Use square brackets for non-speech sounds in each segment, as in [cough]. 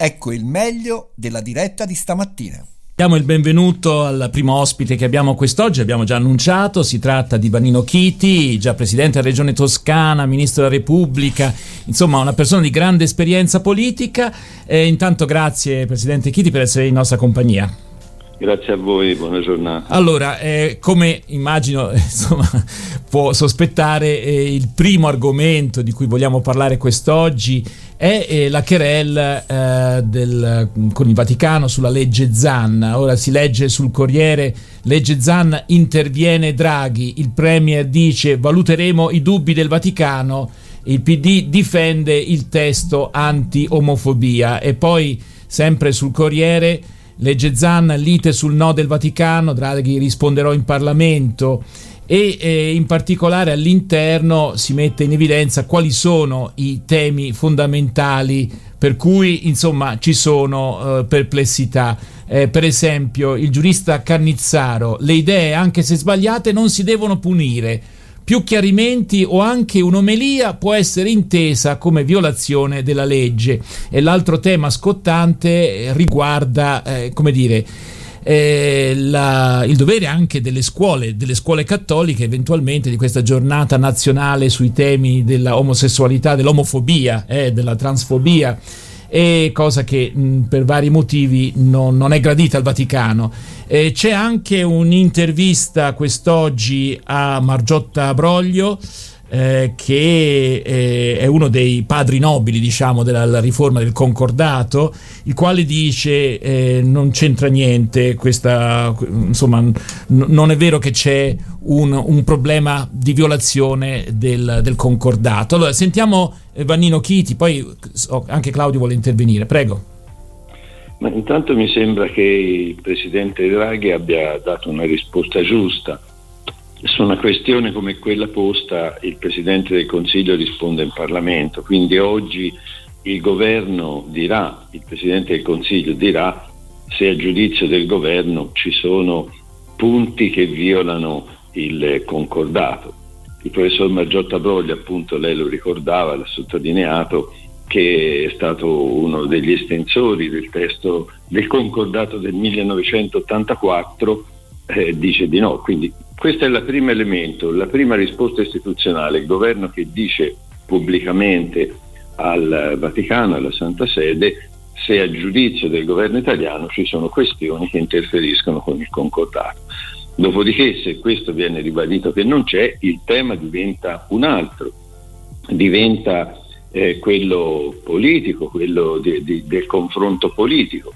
Ecco il meglio della diretta di stamattina. Diamo il benvenuto al primo ospite che abbiamo quest'oggi, abbiamo già annunciato, si tratta di Vanino Chiti, già presidente della regione toscana, ministro della Repubblica, insomma una persona di grande esperienza politica. E intanto grazie presidente Chiti per essere in nostra compagnia. Grazie a voi, buona giornata. Allora, eh, come immagino [laughs] insomma, può sospettare, eh, il primo argomento di cui vogliamo parlare quest'oggi è eh, la querel eh, del, con il Vaticano sulla legge Zan. Ora si legge sul Corriere, legge Zan interviene Draghi, il Premier dice valuteremo i dubbi del Vaticano, il PD difende il testo anti-omofobia. E poi sempre sul Corriere Legge Zan, lite sul no del Vaticano, Draghi risponderò in Parlamento e eh, in particolare all'interno si mette in evidenza quali sono i temi fondamentali per cui insomma ci sono eh, perplessità. Eh, per esempio il giurista Cannizzaro, le idee anche se sbagliate non si devono punire più chiarimenti o anche un'omelia può essere intesa come violazione della legge. E l'altro tema scottante riguarda, eh, come dire, eh, la, il dovere anche delle scuole, delle scuole cattoliche, eventualmente di questa giornata nazionale sui temi dell'omosessualità, dell'omofobia, eh, della transfobia e cosa che mh, per vari motivi non, non, è gradita al Vaticano. Eh, c'è anche un'intervista quest'oggi a Margiotta Broglio eh, che eh, è uno dei padri nobili diciamo, della riforma del concordato, il quale dice eh, non c'entra niente, questa, insomma, n- non è vero che c'è un, un problema di violazione del, del, concordato. Allora sentiamo eh, Vannino Chiti, poi oh, anche Claudio vuole intervenire, prego. Ma intanto mi sembra che il Presidente Draghi abbia dato una risposta giusta su una questione come quella posta il Presidente del Consiglio risponde in Parlamento, quindi oggi il governo dirà, il Presidente del Consiglio dirà se a giudizio del governo ci sono punti che violano il concordato. Il professor Margiotta Broglia, appunto, lei lo ricordava, l'ha sottolineato, che è stato uno degli estensori del testo del concordato del 1984, eh, dice di no. Quindi questo è il primo elemento, la prima risposta istituzionale, il governo che dice pubblicamente al Vaticano, alla Santa Sede, se a giudizio del governo italiano ci sono questioni che interferiscono con il concordato. Dopodiché, se questo viene ribadito che non c'è, il tema diventa un altro, diventa eh, quello politico, quello di, di, del confronto politico.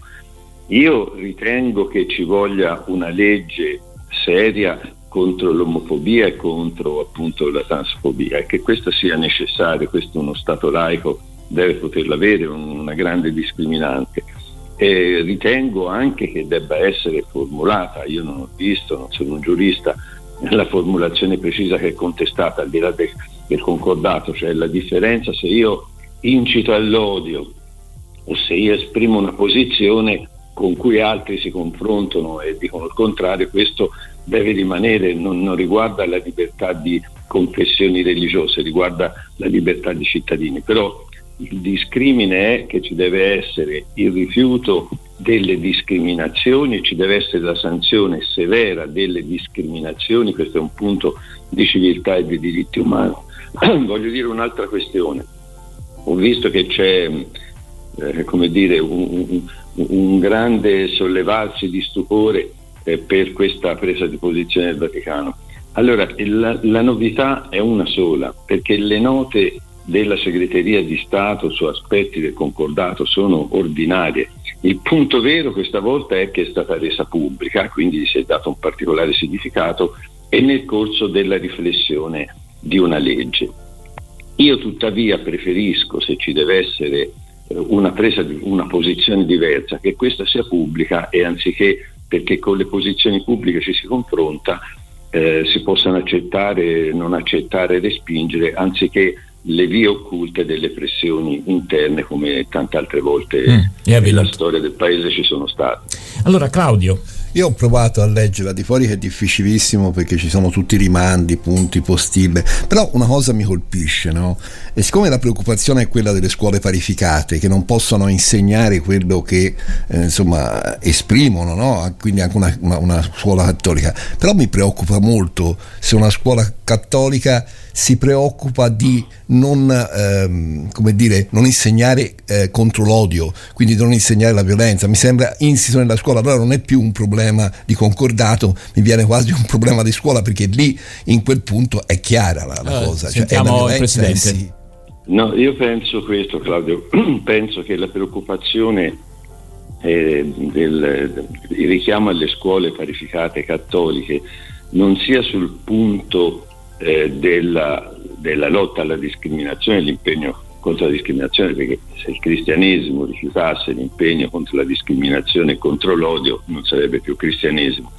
Io ritengo che ci voglia una legge seria contro l'omofobia e contro appunto la transfobia e che questo sia necessario, questo uno Stato laico deve poterla avere, una grande discriminante. E ritengo anche che debba essere formulata, io non ho visto, non sono un giurista, la formulazione precisa che è contestata al di là del, del concordato, cioè la differenza se io incito all'odio o se io esprimo una posizione con cui altri si confrontano e dicono il contrario, questo deve rimanere, non, non, riguarda la libertà di confessioni religiose, riguarda la libertà di cittadini. Però il discrimine è che ci deve essere il rifiuto delle discriminazioni, ci deve essere la sanzione severa delle discriminazioni, questo è un punto di civiltà e di diritti umani. [clears throat] Voglio dire un'altra questione. Ho visto che c'è eh, come dire, un, un, un grande sollevarsi di stupore eh, per questa presa di posizione del Vaticano. Allora, la, la novità è una sola, perché le note della segreteria di Stato su aspetti del concordato sono ordinarie. Il punto vero questa volta è che è stata resa pubblica, quindi si è dato un particolare significato e nel corso della riflessione di una legge. Io tuttavia preferisco, se ci deve essere eh, una presa di una posizione diversa, che questa sia pubblica e anziché perché con le posizioni pubbliche ci si confronta, eh, si possano accettare, non accettare, respingere, anziché le vie occulte delle pressioni interne come tante altre volte mm, nella storia del paese ci sono state. Allora Claudio, Io ho provato a leggerla di fuori che è difficilissimo perché ci sono tutti i rimandi, punti, postille, però una cosa mi colpisce, no? E siccome la preoccupazione è quella delle scuole parificate che non possono insegnare quello che eh, insomma esprimono, no? Quindi anche una, una, una scuola cattolica, però mi preoccupa molto se una scuola cattolica si preoccupa di non, ehm, dire, non insegnare eh, contro l'odio, quindi non insegnare la violenza. Mi sembra insito nella scuola, allora non è più un problema di concordato, mi viene quasi un problema di scuola perché lì in quel punto è chiara la, la eh, cosa. Cioè, sentiamo il Presidente. Sì. No, io penso questo Claudio, [clears throat] penso che la preoccupazione eh, del, il richiamo alle scuole parificate cattoliche non sia sul punto eh, della, della, lotta alla discriminazione, l'impegno contro la discriminazione, perché se il cristianesimo rifiutasse l'impegno contro la discriminazione e contro l'odio non sarebbe più cristianesimo.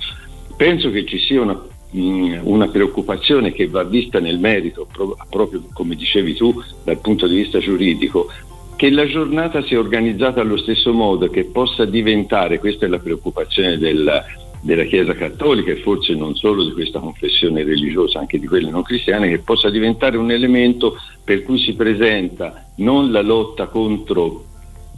Penso che ci sia una, mm, una preoccupazione che va vista nel merito, proprio come dicevi tu, dal punto di vista giuridico, che la giornata sia organizzata allo stesso modo, che possa diventare, questa è la preoccupazione del, della Chiesa Cattolica e forse non solo di questa confessione religiosa, anche di quelle non cristiane, che possa diventare un elemento per cui si presenta non la lotta contro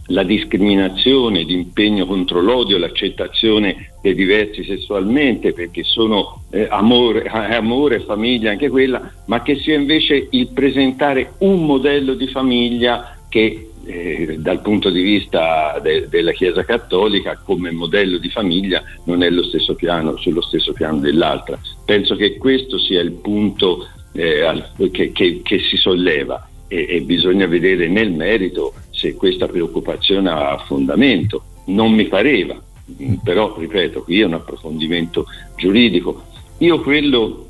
la discriminazione, l'impegno contro l'odio, l'accettazione dei diversi sessualmente, perché sono eh, amore, [laughs] amore, famiglia anche quella, ma che sia invece il presentare un modello di famiglia che eh, dal punto di vista de- della Chiesa Cattolica come modello di famiglia non è stesso piano, sullo stesso piano dell'altra. Penso che questo sia il punto eh, che, che, che, si solleva e-, e bisogna vedere nel merito se questa preoccupazione ha fondamento. Non mi pareva, però ripeto, qui è un approfondimento giuridico. Io quello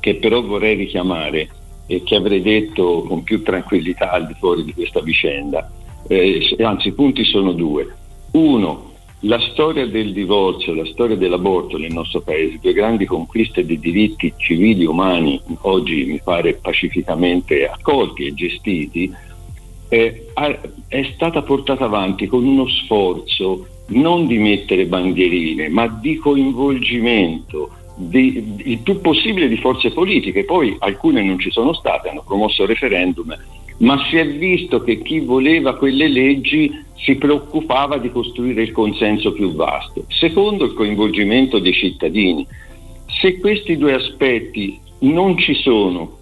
che però vorrei richiamare e che avrei detto con più tranquillità al di fuori di questa vicenda. Eh, anzi, i punti sono due. Uno, la storia del divorzio, la storia dell'aborto nel nostro paese, due grandi conquiste di diritti civili umani, oggi mi pare pacificamente accolti e gestiti, eh, è stata portata avanti con uno sforzo non di mettere bandierine, ma di coinvolgimento, di, il più possibile di forze politiche, poi alcune non ci sono state, hanno promosso referendum, ma si è visto che chi voleva quelle leggi si preoccupava di costruire il consenso più vasto. Secondo, il coinvolgimento dei cittadini. Se questi due aspetti non ci sono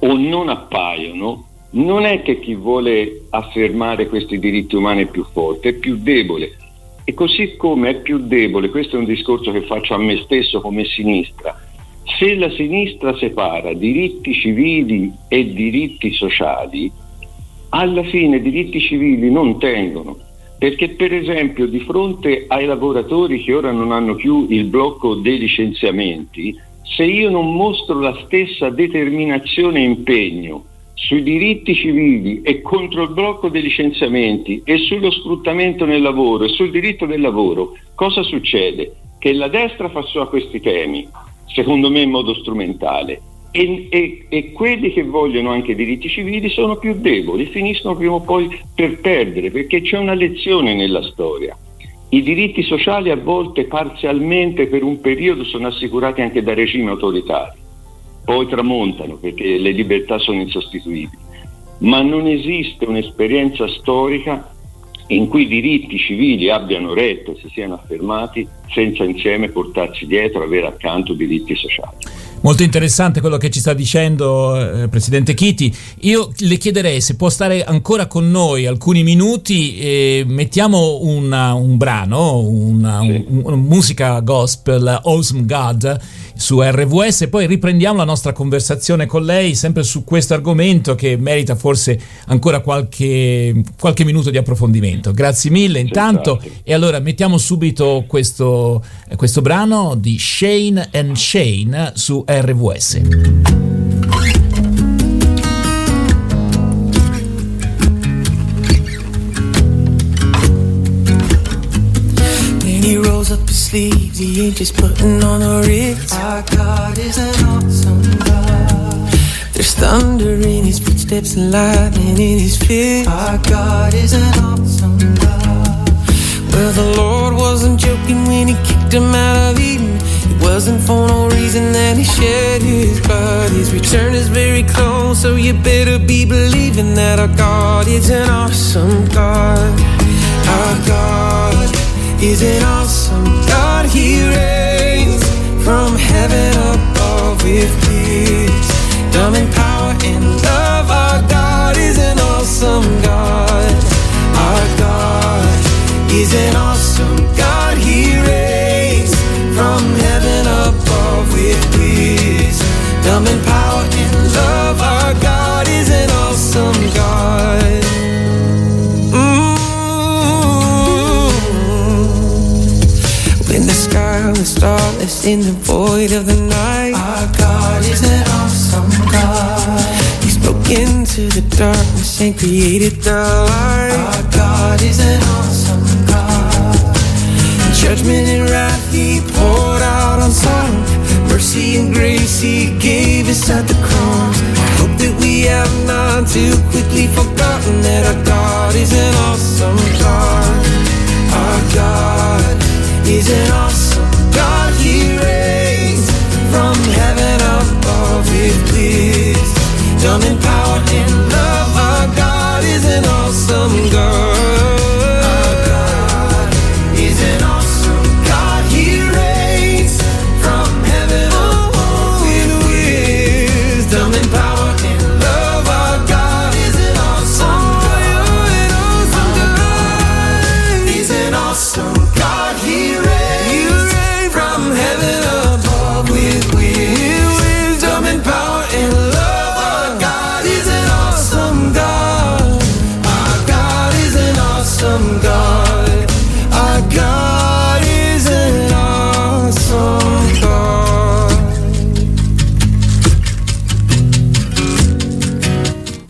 o non appaiono, non è che chi vuole affermare questi diritti umani è più forte, è più debole. E così come è più debole, questo è un discorso che faccio a me stesso come sinistra, se la sinistra separa diritti civili e diritti sociali, alla fine i diritti civili non tengono. Perché per esempio di fronte ai lavoratori che ora non hanno più il blocco dei licenziamenti, se io non mostro la stessa determinazione e impegno sui diritti civili e contro il blocco dei licenziamenti e sullo sfruttamento nel lavoro e sul diritto del lavoro, cosa succede? Che la destra fa su a questi temi, secondo me in modo strumentale, e, e, e, quelli che vogliono anche diritti civili sono più deboli, finiscono prima o poi per perdere, perché c'è una lezione nella storia. I diritti sociali a volte parzialmente per un periodo sono assicurati anche da regimi autoritari poi tramontano perché le libertà sono insostituibili, ma non esiste un'esperienza storica in cui i diritti civili abbiano retto e si siano affermati senza insieme portarci dietro, avere accanto diritti sociali. Molto interessante quello che ci sta dicendo eh, Presidente Chiti. Io le chiederei se può stare ancora con noi alcuni minuti e mettiamo una, un brano, una, sì. un, una musica gospel, Awesome God, su RVS e poi riprendiamo la nostra conversazione con lei sempre su questo argomento che merita forse ancora qualche, qualche minuto di approfondimento. Grazie mille intanto e allora mettiamo subito questo, questo brano di Shane and Shane su RVS. Sleeves, he ain't just putting on a ritz. Our God is an awesome God. There's thunder in his footsteps and lightning in his fist. Our God is an awesome God. Well, the Lord wasn't joking when he kicked kicked him out of Eden. It wasn't for no reason that he shed his blood. His return is very close, so you better be believing that our God is an awesome God. Our God is an awesome with was starless in the void of the night, our God is an awesome God. He spoke into the darkness and created the light. Our God is an awesome God. Judgment and wrath He poured out on Sodom. Mercy and grace He gave us at the cross. I hope that we have not too quickly forgotten that our God is an awesome God. Our God is an awesome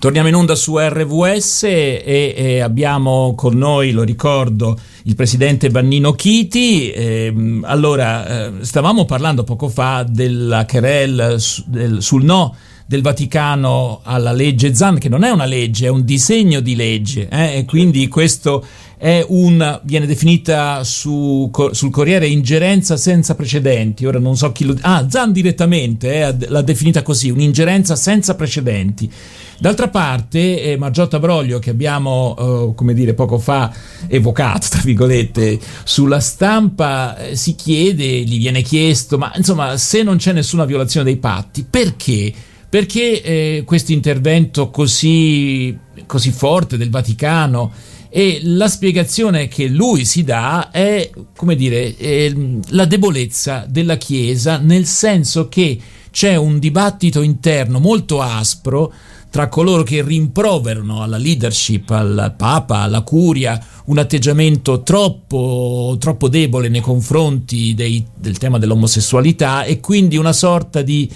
Torniamo in onda su RVS e, e abbiamo con noi, lo ricordo, il presidente Bannino Chiti. Ehm, allora, eh, stavamo parlando poco fa della querel sul no del Vaticano alla legge Zan, che non è una legge, è un disegno di legge, eh, e quindi questo è un, viene definita su, sul Corriere ingerenza senza precedenti. Ora non so chi lo. Ah, Zan direttamente eh, l'ha definita così: un'ingerenza senza precedenti. D'altra parte, eh, Margiotta Broglio, che abbiamo, eh, come dire, poco fa evocato, tra virgolette, sulla stampa, eh, si chiede, gli viene chiesto, ma insomma, se non c'è nessuna violazione dei patti, perché? Perché eh, questo intervento così, così forte del Vaticano? E la spiegazione che lui si dà è, come dire, eh, la debolezza della Chiesa nel senso che c'è un dibattito interno molto aspro tra coloro che rimproverano alla leadership, al Papa, alla Curia, un atteggiamento troppo, troppo debole nei confronti dei, del tema dell'omosessualità e quindi una sorta di,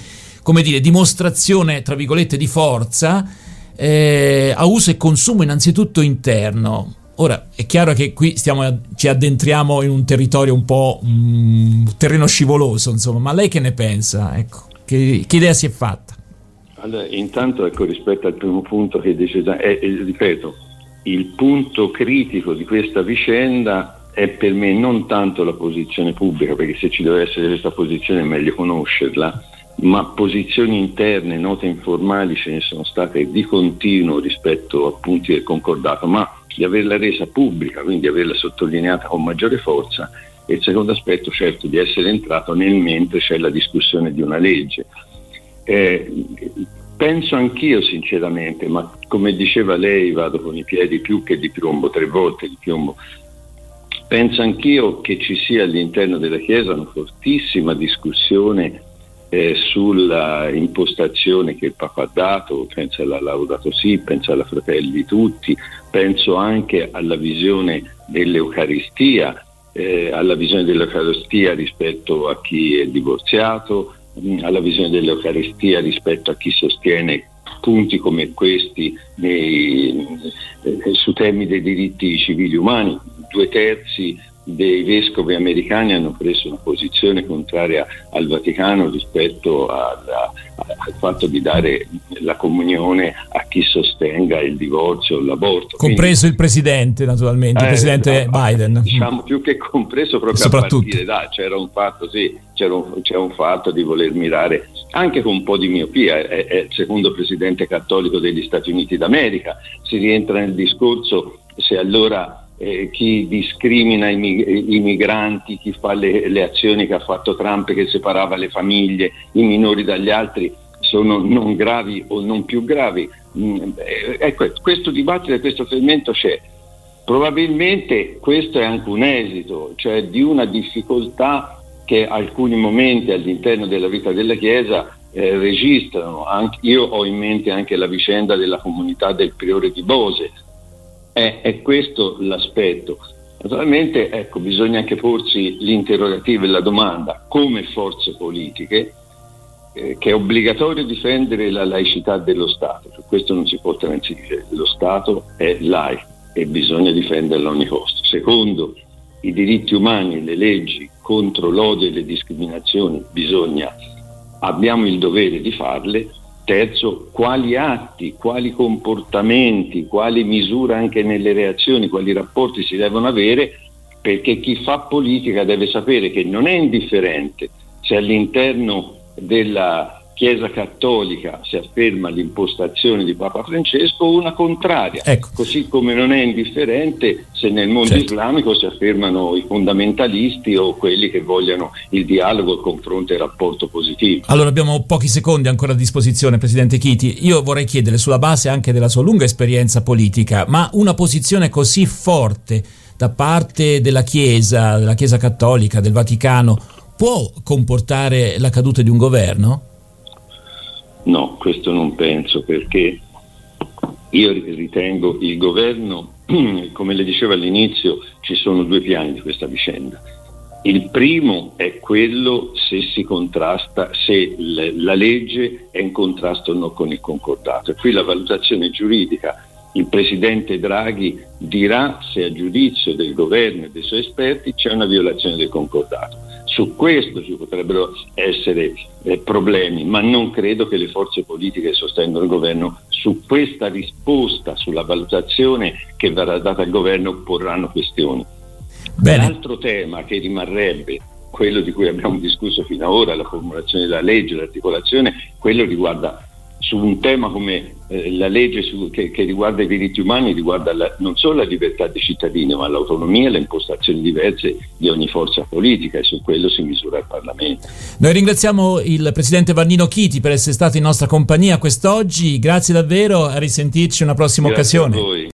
come dire, dimostrazione, tra virgolette, di forza eh, a uso e consumo innanzitutto interno. Ora è chiaro che qui stiamo, ci addentriamo in un territorio un po' un terreno scivoloso, insomma, ma lei che ne pensa? Ecco, che, che idea si è fatta? Allora, intanto ecco, rispetto al primo punto che dice, eh, eh, ripeto, il punto critico di questa vicenda è per me non tanto la posizione pubblica, perché se ci deve essere questa posizione è meglio conoscerla, ma posizioni interne, note informali ce ne sono state di continuo rispetto a punti del concordato, ma di averla resa pubblica, quindi di averla sottolineata con maggiore forza e il secondo aspetto certo di essere entrato nel mentre c'è la discussione di una legge. Eh, penso anch'io sinceramente, ma come diceva lei vado con i piedi più che di piombo, tre volte di piombo, penso anch'io che ci sia all'interno della Chiesa una fortissima discussione eh, sulla impostazione che il Papa ha dato, penso alla Laudato Si, penso alla Fratelli Tutti, penso anche alla visione dell'Eucaristia, eh, alla visione dell'Eucaristia rispetto a chi è divorziato, mh, alla visione dell'Eucaristia rispetto a chi sostiene punti come questi nei, eh, su temi dei diritti civili umani. Due terzi dei vescovi americani hanno preso una posizione contraria al Vaticano rispetto alla, al fatto di dare la comunione a chi sostenga il divorzio o l'aborto. Compreso Quindi, il presidente, naturalmente, eh, il presidente no, Biden. Diciamo più che compreso proprio Soprattutto. a partire da, c'era un fatto, sì, c'era un, c'era un fatto di voler mirare anche con un po' di miopia, è, è il secondo presidente cattolico degli Stati Uniti d'America, si rientra nel discorso se allora eh, chi discrimina i, i, migranti, chi fa le, le, azioni che ha fatto Trump che separava le famiglie, i minori dagli altri sono non gravi o non più gravi. Mm, eh, ecco, questo dibattito e questo fermento c'è. Probabilmente questo è anche un esito, cioè di una difficoltà che alcuni momenti all'interno della vita della Chiesa eh, registrano. Anche, io ho in mente anche la vicenda della comunità del priore di Bose, è, è questo l'aspetto. Naturalmente ecco, bisogna anche porsi l'interrogativo e la domanda come forze politiche eh, che è obbligatorio difendere la laicità dello Stato, su questo non si può transire, lo Stato è laico e bisogna difenderlo a ogni costo. Secondo, i diritti umani, le leggi contro l'odio e le discriminazioni bisogna, abbiamo il dovere di farle, Terzo, quali atti, quali comportamenti, quali misure anche nelle reazioni, quali rapporti si devono avere, perché chi fa politica deve sapere che non è indifferente se all'interno della Chiesa Cattolica si afferma l'impostazione di Papa Francesco una contraria, ecco. così come non è indifferente se nel mondo certo. islamico si affermano i fondamentalisti o quelli che vogliono il dialogo, il confronto e il rapporto positivo. Allora abbiamo pochi secondi ancora a disposizione, Presidente Chiti. Io vorrei chiedere, sulla base anche della sua lunga esperienza politica, ma una posizione così forte da parte della Chiesa, della Chiesa Cattolica, del Vaticano, può comportare la caduta di un governo? No, questo non penso perché io ritengo il governo, [clears throat] come le dicevo all'inizio, ci sono due piani di questa vicenda. Il primo è quello se si contrasta, se la legge è in contrasto o no con il concordato. E qui la valutazione giuridica, il Presidente Draghi dirà se a giudizio del governo e dei suoi esperti c'è una violazione del concordato. Su questo ci potrebbero essere eh, problemi, ma non credo che le forze politiche che sostengono il governo su questa risposta, sulla valutazione che verrà data al governo, porranno questioni. Bene. L'altro tema che rimarrebbe quello di cui abbiamo discusso fino ad ora, la formulazione della legge, l'articolazione, quello riguarda su un tema come eh, la legge su, che, che, riguarda i diritti umani, riguarda la, non solo la libertà dei cittadini, ma l'autonomia e le impostazioni diverse di ogni forza politica e su quello si misura il Parlamento. Noi ringraziamo il Presidente Vannino Chiti per essere stato in nostra compagnia quest'oggi, grazie davvero, a risentirci una prossima grazie occasione.